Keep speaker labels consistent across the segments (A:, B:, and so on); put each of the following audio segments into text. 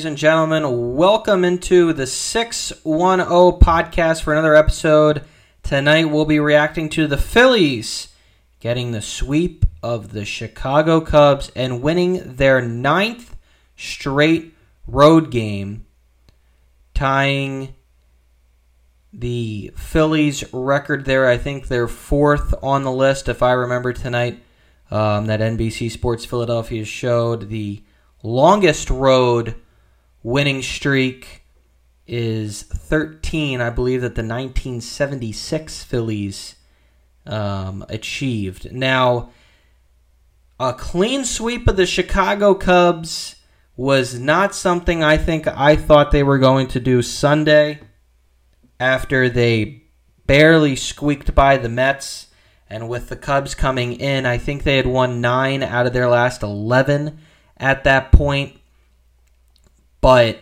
A: Ladies and gentlemen? Welcome into the 610 podcast for another episode. Tonight we'll be reacting to the Phillies getting the sweep of the Chicago Cubs and winning their ninth straight road game, tying the Phillies record there. I think they're fourth on the list, if I remember tonight. Um, that NBC Sports Philadelphia showed the longest road winning streak is 13. I believe that the 1976 Phillies um, achieved. Now, a clean sweep of the Chicago Cubs was not something I think I thought they were going to do Sunday after they barely squeaked by the Mets. And with the Cubs coming in, I think they had won nine out of their last 11 at that point. But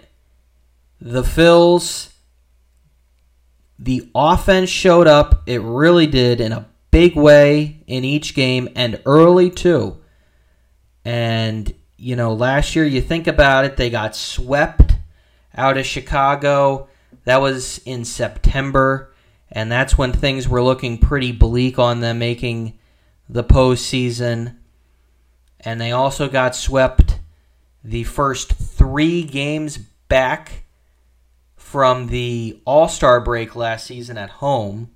A: the Phils, the offense showed up. It really did in a big way in each game and early too. And, you know, last year, you think about it, they got swept out of Chicago. That was in September. And that's when things were looking pretty bleak on them making the postseason and they also got swept the first three games back from the All Star break last season at home.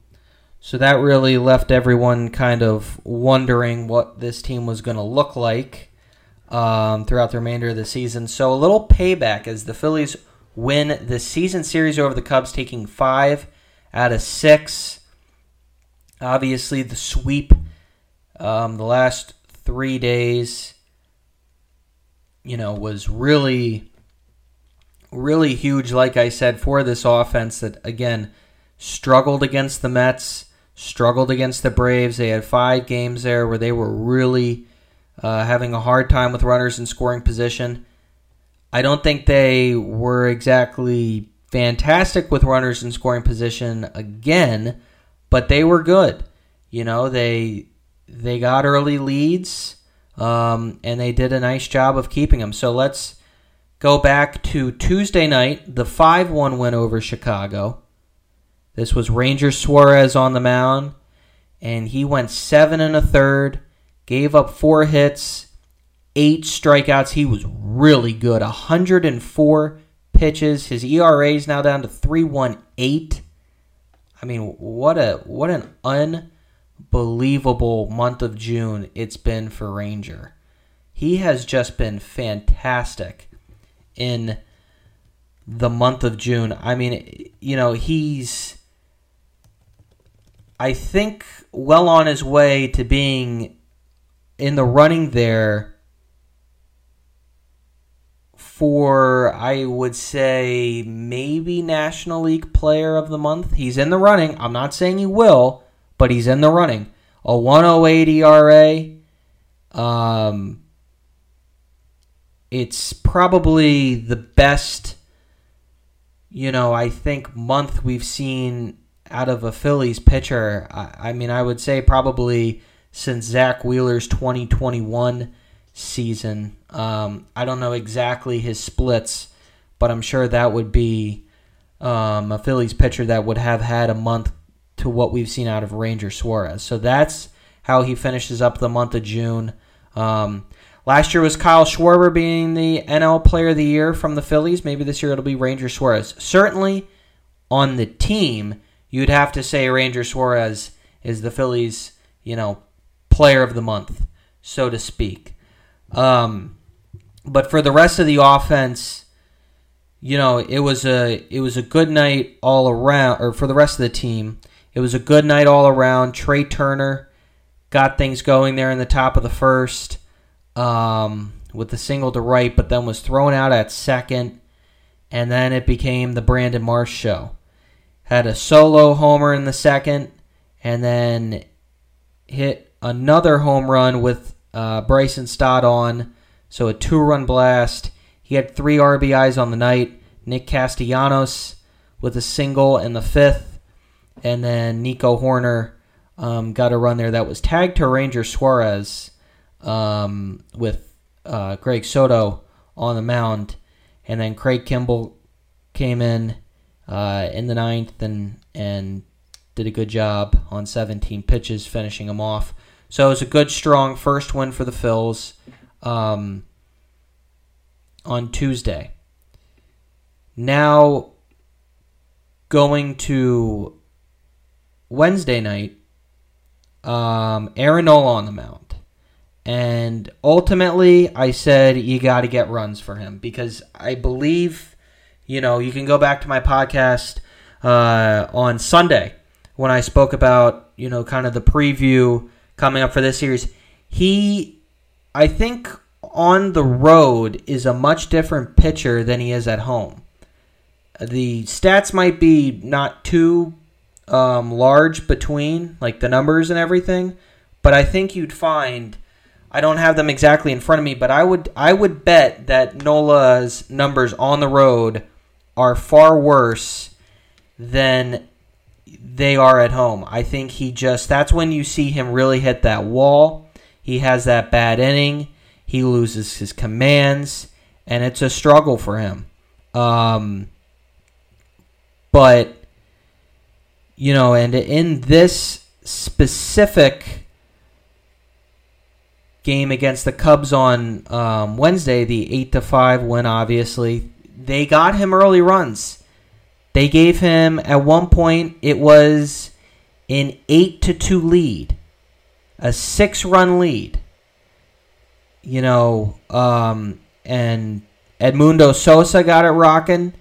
A: So that really left everyone kind of wondering what this team was going to look like um, throughout the remainder of the season. So a little payback as the Phillies win the season series over the Cubs, taking five out of six. Obviously, the sweep um, the last three days, you know, was really, really huge, like I said, for this offense that, again, struggled against the Mets, struggled against the Braves. They had five games there where they were really uh, having a hard time with runners in scoring position. I don't think they were exactly fantastic with runners in scoring position again, but they were good. You know, they they got early leads, um, and they did a nice job of keeping them. So let's go back to Tuesday night, the 5 1 win over Chicago. This was Ranger Suarez on the mound, and he went seven and a third, gave up four hits, eight strikeouts. He was really good. 104 pitches. His ERA is now down to 3.18. I mean, what a what an un unbelievable month of June it's been for Ranger. He has just been fantastic in the month of June. I mean, you know, he's I think well on his way to being in the running there for I would say maybe National League Player of the Month. He's in the running. I'm not saying he will, but he's in the running. A 108 ERA. Um, it's probably the best, you know, I think month we've seen out of a Phillies pitcher. I, I mean, I would say probably since Zack Wheeler's 2021 season. Um, I don't know exactly his splits, but I'm sure that would be um, a Phillies pitcher that would have had a month to what we've seen out of Ranger Suarez. So that's how he finishes up the month of June. Um, last year was Kyle Schwarber being the NL Player of the Year from the Phillies. Maybe this year it'll be Ranger Suarez. Certainly on the team, you'd have to say Ranger Suarez is the Phillies, you know, Player of the Month, so to speak. Um, but for the rest of the offense, you know, it was a it was a good night all around, or for the rest of the team. It was a good night all around. Trea Turner got things going there in the top of the first um, with the single to right, but then was thrown out at second. And then it became the Brandon Marsh show. Had a solo homer in the second, and then hit another home run with uh, Bryson Stott on. So a two run blast. He had three RBIs on the night. Nick Castellanos with a single in the fifth and then Nico Hoerner um, got a run there that was tagged to Ranger Suarez um, with uh, Greg Soto on the mound, and then Craig Kimbrel came in uh, in the ninth and and did a good job on 17 pitches, finishing him off. So it was a good, strong first win for the Phils um, on Tuesday. Now going to Wednesday night, um, Aaron Nola on the mound. And ultimately, I said you got to get runs for him because I believe, you know, you can go back to my podcast uh, on Sunday when I spoke about, you know, kind of the preview coming up for this series. He, I think, on the road is a much different pitcher than he is at home. The stats might be not too um, large between, like the numbers and everything, but I think you'd find. I don't have them exactly in front of me, but I would I would bet that Nola's numbers on the road are far worse than they are at home. I think he just that's when you see him really hit that wall. He has that bad inning. He loses his commands, and it's a struggle for him. Um, but you know, and in this specific game against the Cubs on um, Wednesday, the eight to five win, obviously they got him early runs. They gave him at one point it was an eight to two lead, a six run lead. You know, um, and Edmundo Sosa got it rocking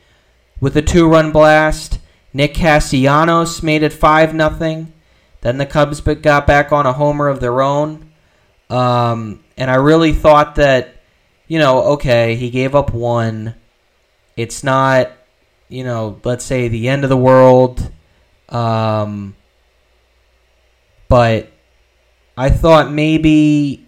A: with a two run blast. Nick Castellanos made it five nothing. Then the Cubs got back on a homer of their own. Um, and I really thought that, you know, okay, he gave up one. It's not you know, let's say the end of the world. Um, but I thought maybe,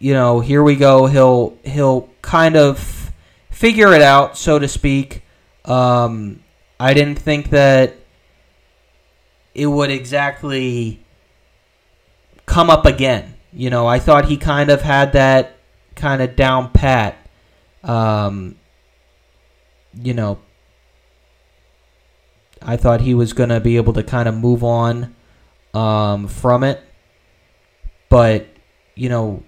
A: you know, here we go. He'll he'll kind of figure it out, so to speak. Um, I didn't think that it would exactly come up again. You know, I thought he kind of had that kind of down pat. Um, you know, I thought he was going to be able to kind of move on um, from it. But, you know,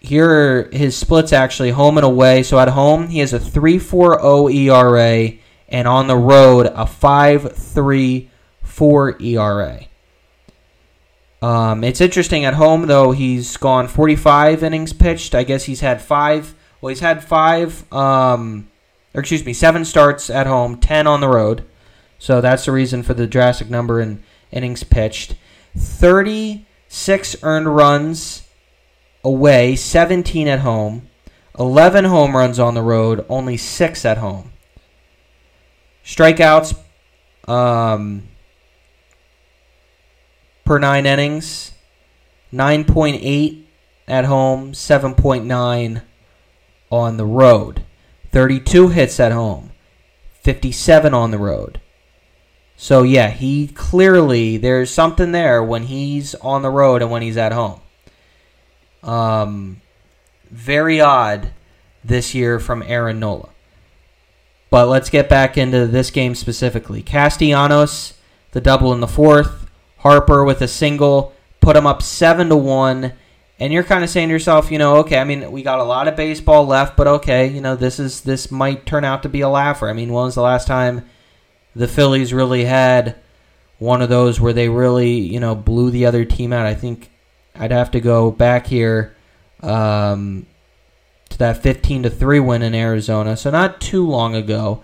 A: here his splits actually home and away. So at home, he has a 3.40 ERA, and on the road, a 5.34 ERA. Um, it's interesting at home though. He's gone 45 innings pitched. I guess he's had five. Well, he's had five um, or excuse me, seven starts at home, 10 on the road. So that's the reason for the drastic number in innings pitched. 36 earned runs away, 17 at home, 11 home runs on the road, only 6 at home. Strikeouts um, per 9 innings, 9.8 at home, 7.9 on the road. 32 hits at home, 57 on the road. So, yeah, he clearly, there's something there when he's on the road and when he's at home. Um, very odd this year from Aaron Nola. But let's get back into this game specifically. Castellanos, the double in the fourth. Harper with a single, put him up 7 to 1 and you're kind of saying to yourself, you know, okay, I mean, we got a lot of baseball left, but okay, you know, this is this might turn out to be a laugher. I mean, when was the last time the Phillies really had one of those where they really, you know, blew the other team out? I think I'd have to go back here um, to that 15 to three win in Arizona, so not too long ago,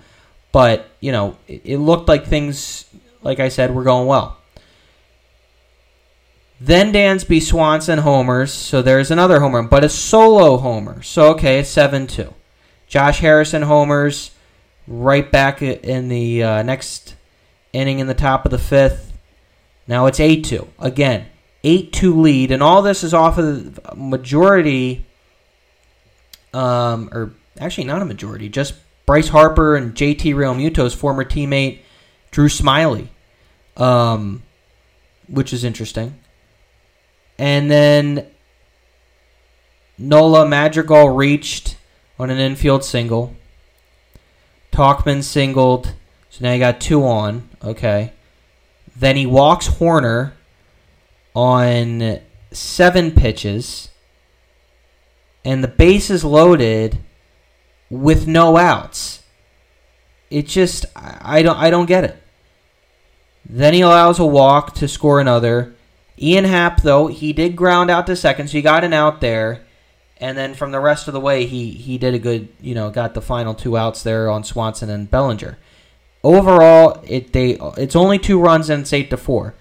A: but you know, it, it looked like things, like I said, were going well. Then Dansby Swanson homers, so there's another homer, but a solo homer. So okay, it's seven two. Josh Harrison homers right back in the uh, next inning in the top of the fifth. Now it's eight two again, eight two lead, and all this is off of the majority, um, or actually not a majority, just Bryce Harper and JT Realmuto's former teammate Drew Smyly, um, which is interesting. And then Nola Madrigal reached on an infield single. Tauchman singled. So now you got two on. Okay. Then he walks Hoerner on seven pitches. And the base is loaded with no outs. It just I don't I don't get it. Then he allows a walk to score another. Ian Happ though, he did ground out to second, so he got an out there and then from the rest of the way, he he did a good, you know, got the final two outs there on Swanson and Bellinger. Overall, it they it's only two runs and it's eight to four,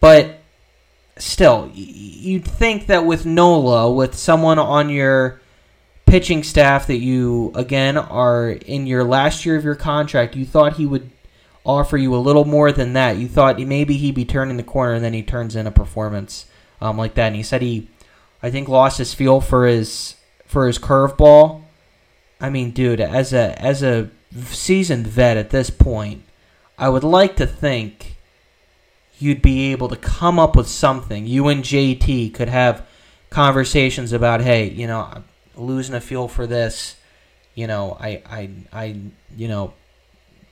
A: but still, you'd think that with Nola, with someone on your pitching staff that you again are in your last year of your contract, you thought he would offer you a little more than that. You thought maybe he'd be turning the corner, and then he turns in a performance um, like that. And he said he I think lost his feel for his for his curveball. I mean, dude, as a as a seasoned vet at this point, I would like to think you'd be able to come up with something. You and JT could have conversations about, hey, you know, I'm losing a feel for this. You know, I I I you know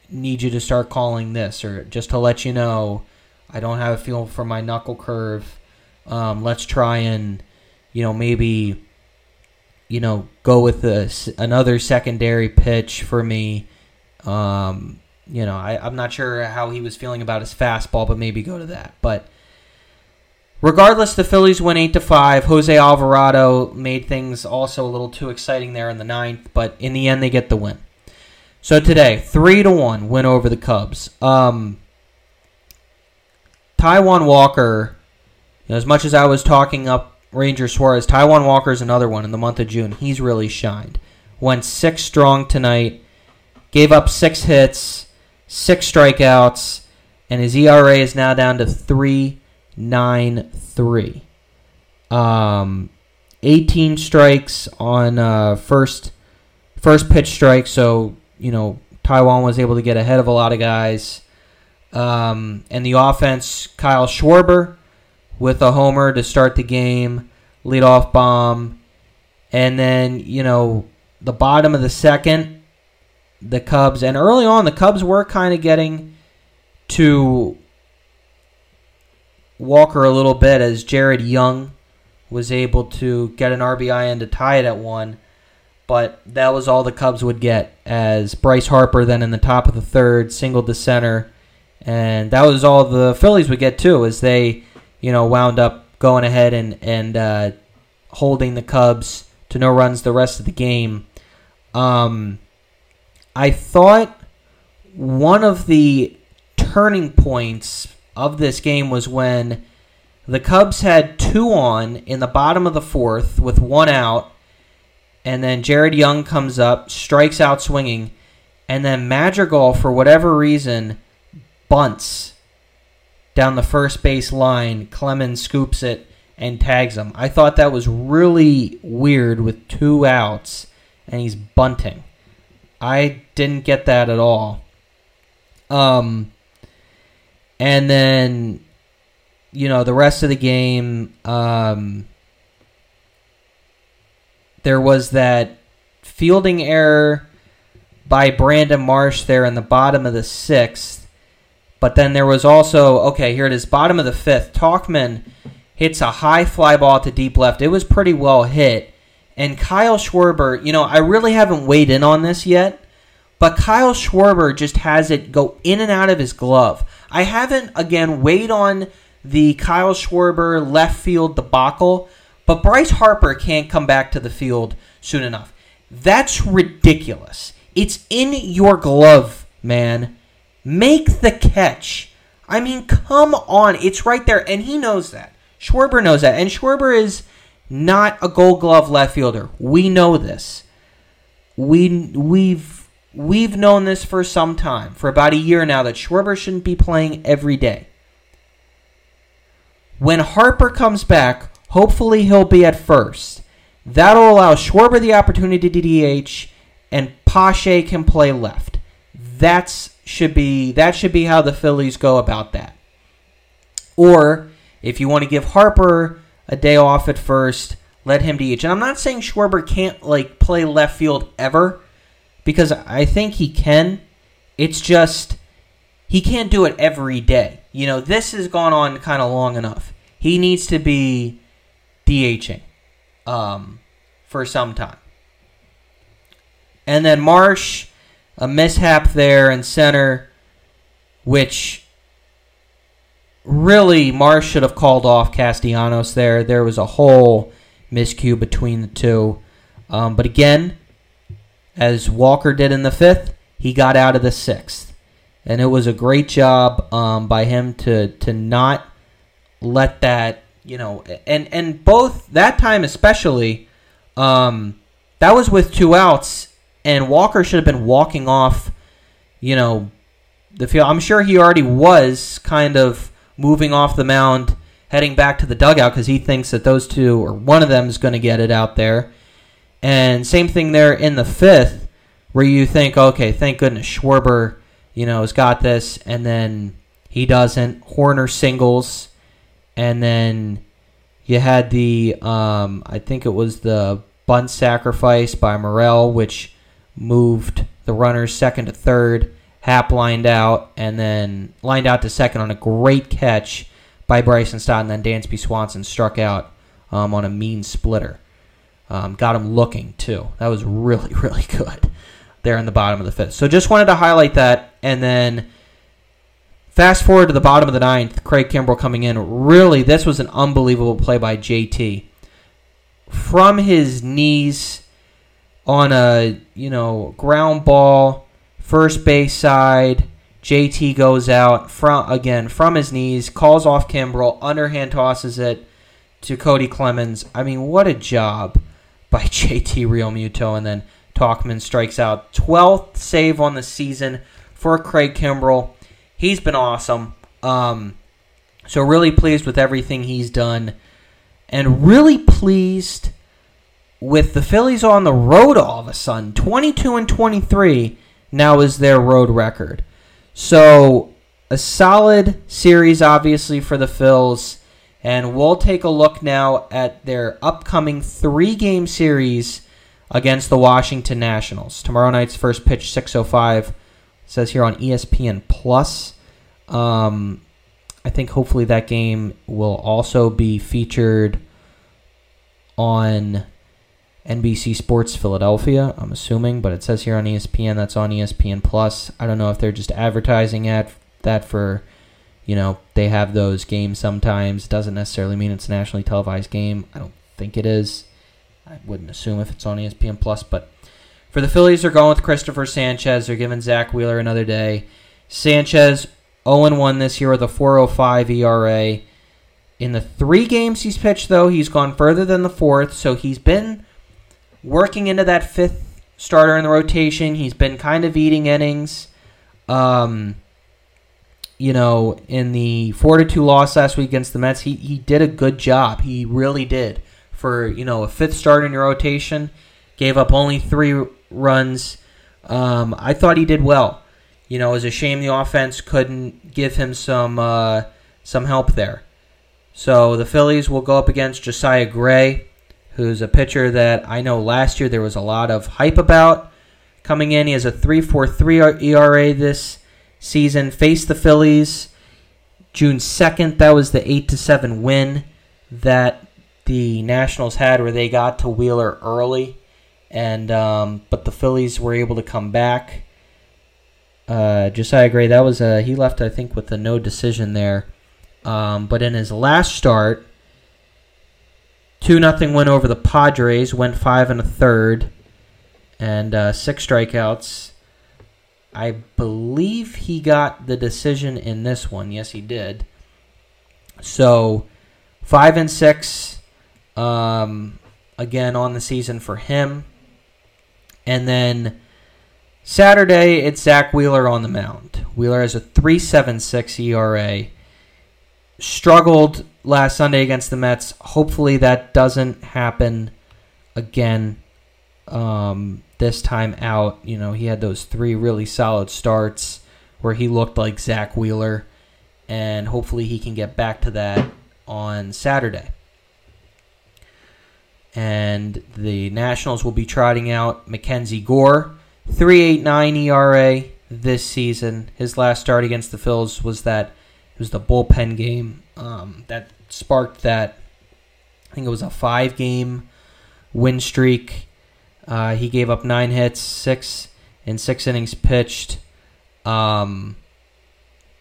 A: need you to start calling this, or just to let you know, I don't have a feel for my knuckle curve. Um, let's try and you know, maybe, you know, go with a, another secondary pitch for me. Um, you know, I, I'm not sure how he was feeling about his fastball, but maybe go to that. But regardless, the Phillies win eight to five. Jose Alvarado made things also a little too exciting there in the ninth, but in the end, they get the win. So today, three to one win over the Cubs. Um, Taijuan Walker, you know, as much as I was talking up Ranger Suarez. Taijuan Walker is another one in the month of June. He's really shined. Went six strong tonight. Gave up six hits, six strikeouts, and his ERA is now down to three nine three. Um, 18 strikes on uh, first first pitch strike. So you know Taijuan was able to get ahead of a lot of guys. Um, and the offense, Kyle Schwarber with a homer to start the game, leadoff bomb, and then you know the bottom of the second, the Cubs, and early on the Cubs were kind of getting to Walker a little bit as Jared Young was able to get an RBI and to tie it at one. But that was all the Cubs would get as Bryce Harper then in the top of the third singled to center. And that was all the Phillies would get too, as they you know, wound up going ahead and and uh, holding the Cubs to no runs the rest of the game. Um, I thought one of the turning points of this game was when the Cubs had two on in the bottom of the fourth with one out, and then Jared Young comes up, strikes out swinging, and then Madrigal, for whatever reason, bunts down the first base line. Clemens scoops it and tags him. I thought that was really weird with two outs and he's bunting. I didn't get that at all. Um, and then, you know, the rest of the game, um, there was that fielding error by Brandon Marsh there in the bottom of the sixth but then there was also okay, here it is, bottom of the fifth. Tauchman hits a high fly ball to deep left. It was pretty well hit. And Kyle Schwarber, you know, I really haven't weighed in on this yet, but Kyle Schwarber just has it go in and out of his glove. I haven't again weighed on the Kyle Schwarber left field debacle, but Bryce Harper can't come back to the field soon enough. That's ridiculous. It's in your glove, man. Make the catch. I mean, come on. It's right there. And he knows that. Schwarber knows that. And Schwarber is not a gold glove left fielder. We know this. We we've we've known this for some time, for about a year now, that Schwarber shouldn't be playing every day. When Harper comes back, hopefully he'll be at first. That'll allow Schwarber the opportunity to DH, and Pache can play left. That's should be that should be how the Phillies go about that. Or if you want to give Harper a day off at first, let him DH. And I'm not saying Schwarber can't like play left field ever, because I think he can. It's just he can't do it every day. You know, this has gone on kind of long enough. He needs to be DHing um, for some time. And then Marsh, a mishap there in center, which really Marsh should have called off Castellanos there. There was a whole miscue between the two. Um, but again, as Walker did in the fifth, he got out of the sixth. And it was a great job um, by him to, to not let that, you know, and, and both, that time especially, um, that was with two outs, and Walker should have been walking off, you know, the field. I'm sure he already was kind of moving off the mound, heading back to the dugout because he thinks that those two or one of them is going to get it out there. And same thing there in the fifth, where you think, okay, thank goodness Schwarber, you know, has got this, and then he doesn't. Hoerner singles, and then you had the, um, I think it was the bunt sacrifice by Morel, which moved the runners second to third. Happ lined out and then lined out to second on a great catch by Bryson Stott, and then Dansby Swanson struck out um, on a mean splitter. Um, got him looking too. That was really really good there in the bottom of the fifth. So just wanted to highlight that, and then fast forward to the bottom of the ninth. Craig Kimbrel coming in. Really, this was an unbelievable play by JT from his knees on a you know ground ball First base side, JT goes out from again from his knees, calls off Kimbrel, underhand tosses it to Cody Clemens. I mean, what a job by JT Realmuto, and then Tauchman strikes out. 12th save on the season for Craig Kimbrel. He's been awesome. Um, so really pleased with everything he's done, and really pleased with the Phillies on the road all of a sudden. 22 and 23 now is their road record. So a solid series, obviously, for the Phils. And we'll take a look now at their upcoming three game series against the Washington Nationals. Tomorrow night's first pitch, 6.05, says here on ESPN Plus. Um, I think hopefully that game will also be featured on NBC Sports Philadelphia, I'm assuming, but it says here on ESPN that's on ESPN Plus. I don't know if they're just advertising at that for, you know, they have those games sometimes. Doesn't necessarily mean it's a nationally televised game. I don't think it is. I wouldn't assume if it's on ESPN Plus, but for the Phillies, they're going with Cristopher Sanchez. They're giving Zack Wheeler another day. Sanchez 0 1 this year with a 4.05 ERA. In the three games he's pitched, though, he's gone further than the fourth, so he's been working into that fifth starter in the rotation. He's been kind of eating innings. Um, you know, in the four to two loss last week against the Mets, he he did a good job. He really did for you know a fifth starter in your rotation. Gave up only three runs. Um, I thought he did well. You know, it was a shame the offense couldn't give him some uh, some help there. So the Phillies will go up against Josiah Gray who's a pitcher that I know last year there was a lot of hype about coming in. He has a 3.43 ERA this season. Faced the Phillies June 2nd. That was the 8 to 7 win that the Nationals had where they got to Wheeler early and um, but the Phillies were able to come back. Uh, Josiah Gray, that was a, he left I think with a no decision there. Um, but in his last start, Two nothing win over the Padres. Went five and a third, and uh, six strikeouts. I believe he got the decision in this one. Yes, he did. So five and six, um, again on the season for him. And then Saturday, it's Zack Wheeler on the mound. Wheeler has a 3.76 ERA. Struggled last Sunday against the Mets. Hopefully that doesn't happen again um, this time out. You know, he had those three really solid starts where he looked like Zack Wheeler, and hopefully he can get back to that on Saturday. And the Nationals will be trotting out MacKenzie Gore, 3.89 ERA this season. His last start against the Phils was that it was the bullpen game um, that sparked that. I think it was a five game win streak. Uh, he gave up nine hits, six in six innings pitched. Um,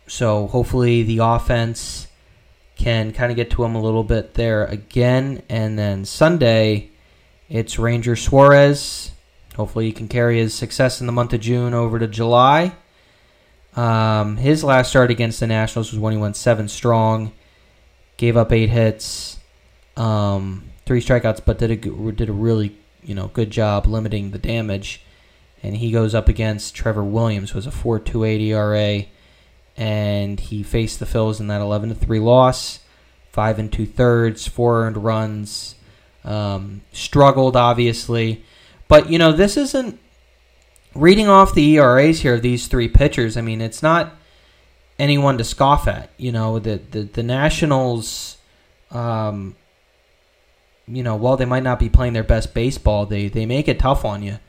A: so hopefully the offense can kind of get to him a little bit there again. And then Sunday, it's Ranger Suarez. Hopefully he can carry his success in the month of June over to July. Um, his last start against the Nationals was when he went seven strong, gave up eight hits, um, three strikeouts, but did a did a really you know good job limiting the damage. And he goes up against Trevor Williams, who has a 4.28 ERA, and he faced the Phils in that 11 to three loss, five and two thirds, four earned runs. Um, struggled obviously, but you know this isn't reading off the ERAs here of these three pitchers, I mean, it's not anyone to scoff at. You know, the the, the Nationals, um, you know, while they might not be playing their best baseball, they they make it tough on you.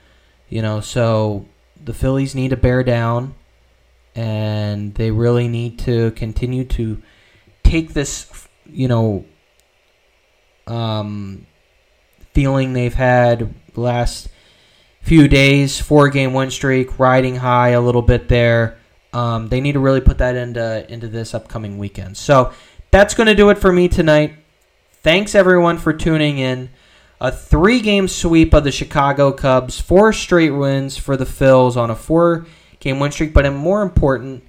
A: You know, so the Phillies need to bear down, and they really need to continue to take this, you know, um, feeling they've had last few days, four game win streak, riding high a little bit there. Um, they need to really put that into into this upcoming weekend. So that's going to do it for me tonight. Thanks everyone for tuning in. A three game sweep of the Chicago Cubs, four straight wins for the Phils on a four game win streak, but a more important,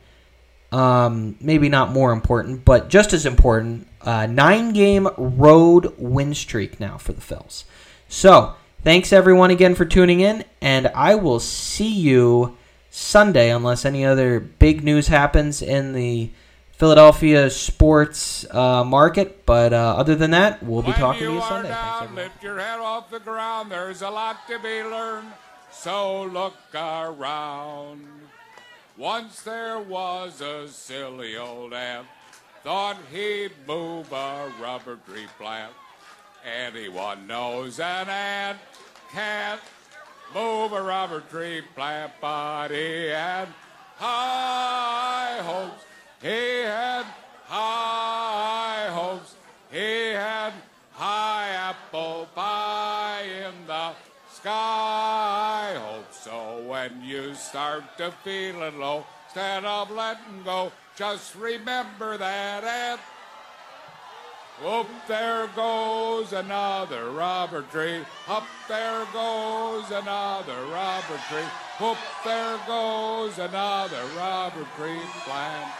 A: um, maybe not more important, but just as important, uh, nine game road win streak now for the Phils. So Thanks everyone again for tuning in, and I will see you Sunday unless any other big news happens in the Philadelphia sports uh, market. But uh, other than that, we'll be
B: When
A: talking to
B: you
A: Sunday.
B: down, lift your head off the ground. There's a lot to be learned, so look around. Once there was a silly old ant, thought he'd move a rubber tree plant. Anyone knows an ant can't move a rubber tree plant, he had high hopes. He had high hopes. He had high apple pie in the sky. Hope so when you start to feeling low, instead of letting go, just remember that ant. Whoop, there goes another rubber tree. Up there goes another rubber tree. Whoop, there goes another rubber tree plant.